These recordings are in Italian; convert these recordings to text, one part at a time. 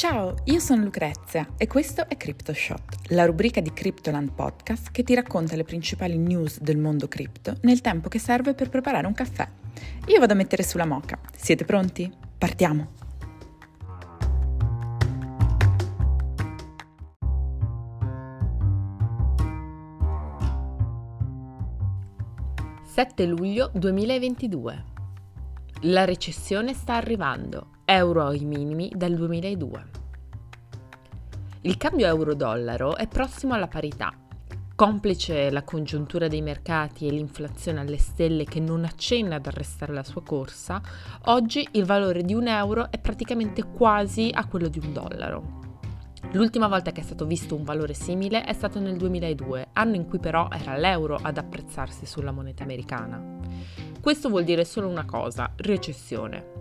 Ciao, io sono Lucrezia e questo è CryptoShot, la rubrica di Cryptoland Podcast che ti racconta le principali news del mondo cripto nel tempo che serve per preparare un caffè. Io vado a mettere sulla moca. Siete pronti? Partiamo! «7 luglio 2022. La recessione sta arrivando euro ai minimi dal 2002. Il cambio euro-dollaro è prossimo alla parità. Complice la congiuntura dei mercati e l'inflazione alle stelle che non accenna ad arrestare la sua corsa, oggi il valore di un euro è praticamente quasi a quello di un dollaro. L'ultima volta che è stato visto un valore simile è stato nel 2002, anno in cui però era l'euro ad apprezzarsi sulla moneta americana. Questo vuol dire solo una cosa, recessione.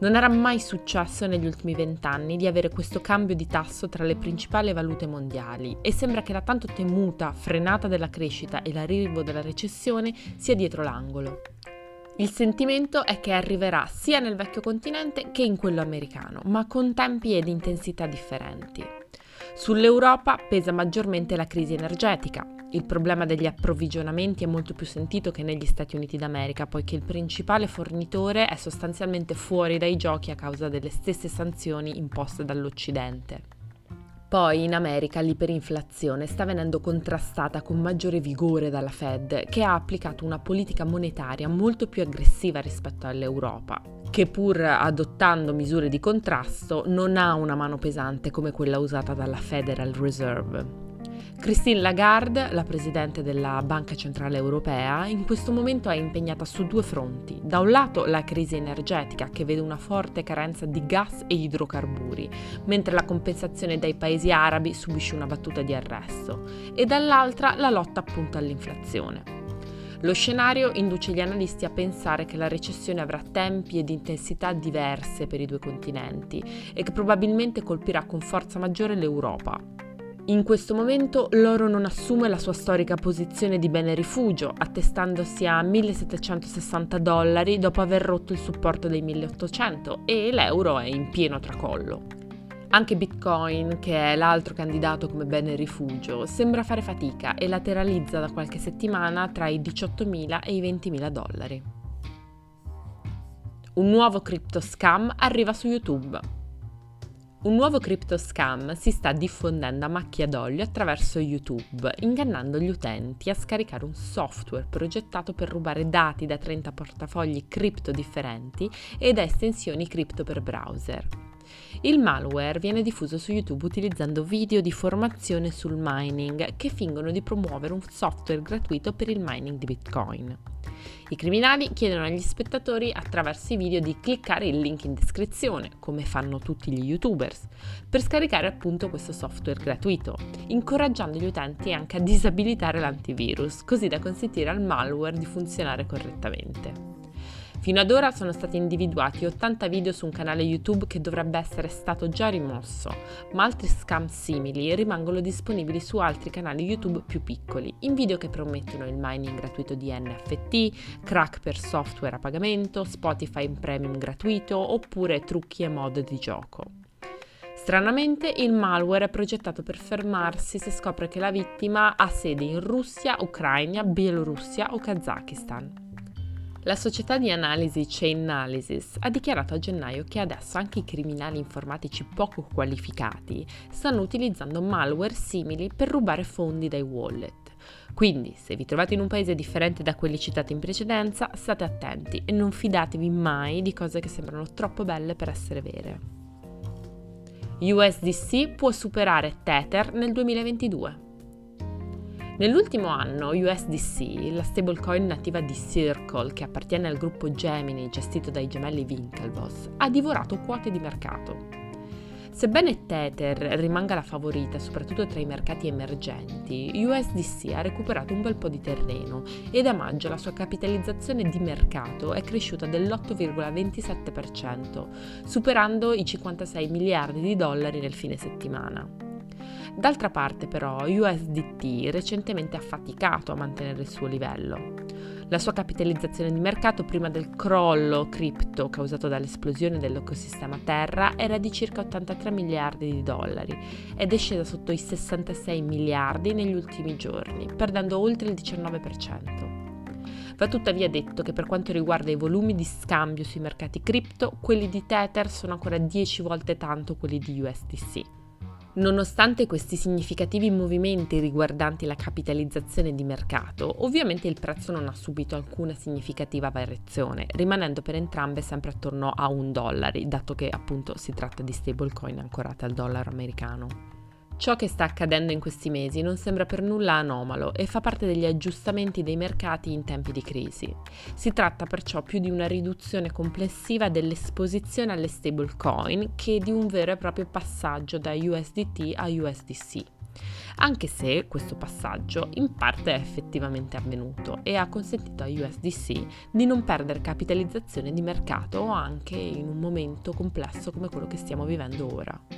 Non era mai successo negli ultimi vent'anni di avere questo cambio di tasso tra le principali valute mondiali e sembra che la tanto temuta frenata della crescita e l'arrivo della recessione sia dietro l'angolo. Il sentimento è che arriverà sia nel vecchio continente che in quello americano, ma con tempi ed intensità differenti. Sull'Europa pesa maggiormente la crisi energetica, il problema degli approvvigionamenti è molto più sentito che negli Stati Uniti d'America, poiché il principale fornitore è sostanzialmente fuori dai giochi a causa delle stesse sanzioni imposte dall'Occidente. Poi in America l'iperinflazione sta venendo contrastata con maggiore vigore dalla Fed, che ha applicato una politica monetaria molto più aggressiva rispetto all'Europa, che pur adottando misure di contrasto non ha una mano pesante come quella usata dalla Federal Reserve. Christine Lagarde, la presidente della Banca Centrale Europea, in questo momento è impegnata su due fronti. Da un lato la crisi energetica che vede una forte carenza di gas e idrocarburi, mentre la compensazione dai paesi arabi subisce una battuta di arresto, e dall'altra la lotta appunto all'inflazione. Lo scenario induce gli analisti a pensare che la recessione avrà tempi ed intensità diverse per i due continenti e che probabilmente colpirà con forza maggiore l'Europa, in questo momento l'oro non assume la sua storica posizione di bene rifugio, attestandosi a 1760 dollari dopo aver rotto il supporto dei 1800 e l'euro è in pieno tracollo. Anche Bitcoin, che è l'altro candidato come bene rifugio, sembra fare fatica e lateralizza da qualche settimana tra i 18.000 e i 20.000 dollari. Un nuovo crypto scam arriva su YouTube. Un nuovo crypto scam si sta diffondendo a macchia d'olio attraverso YouTube, ingannando gli utenti a scaricare un software progettato per rubare dati da 30 portafogli cripto differenti e da estensioni cripto per browser. Il malware viene diffuso su YouTube utilizzando video di formazione sul mining che fingono di promuovere un software gratuito per il mining di Bitcoin. I criminali chiedono agli spettatori attraverso i video di cliccare il link in descrizione, come fanno tutti gli youtubers, per scaricare appunto questo software gratuito, incoraggiando gli utenti anche a disabilitare l'antivirus, così da consentire al malware di funzionare correttamente. Fino ad ora sono stati individuati 80 video su un canale YouTube che dovrebbe essere stato già rimosso, ma altri scam simili rimangono disponibili su altri canali YouTube più piccoli, in video che promettono il mining gratuito di NFT, crack per software a pagamento, Spotify in premium gratuito oppure trucchi e mod di gioco. Stranamente il malware è progettato per fermarsi se scopre che la vittima ha sede in Russia, Ucraina, Bielorussia o Kazakistan. La società di analisi Chainalysis ha dichiarato a gennaio che adesso anche i criminali informatici poco qualificati stanno utilizzando malware simili per rubare fondi dai wallet. Quindi, se vi trovate in un paese differente da quelli citati in precedenza, state attenti e non fidatevi mai di cose che sembrano troppo belle per essere vere. USDC può superare Tether nel 2022. Nell'ultimo anno USDC, la stablecoin nativa di Circle, che appartiene al gruppo Gemini gestito dai gemelli Winklevoss, ha divorato quote di mercato. Sebbene Tether rimanga la favorita soprattutto tra i mercati emergenti, USDC ha recuperato un bel po' di terreno e da maggio la sua capitalizzazione di mercato è cresciuta dell'8,27%, superando i 56 miliardi di dollari nel fine settimana. D'altra parte però USDT recentemente ha faticato a mantenere il suo livello. La sua capitalizzazione di mercato prima del crollo cripto causato dall'esplosione dell'ecosistema Terra era di circa 83 miliardi di dollari ed è scesa sotto i 66 miliardi negli ultimi giorni, perdendo oltre il 19%. Va tuttavia detto che per quanto riguarda i volumi di scambio sui mercati cripto, quelli di Tether sono ancora 10 volte tanto quelli di USDC. Nonostante questi significativi movimenti riguardanti la capitalizzazione di mercato, ovviamente il prezzo non ha subito alcuna significativa variazione, rimanendo per entrambe sempre attorno a un dollaro, dato che appunto si tratta di stablecoin ancorate al dollaro americano. Ciò che sta accadendo in questi mesi non sembra per nulla anomalo e fa parte degli aggiustamenti dei mercati in tempi di crisi. Si tratta perciò più di una riduzione complessiva dell'esposizione alle stablecoin che di un vero e proprio passaggio da USDT a USDC. Anche se questo passaggio in parte è effettivamente avvenuto e ha consentito a USDC di non perdere capitalizzazione di mercato anche in un momento complesso come quello che stiamo vivendo ora.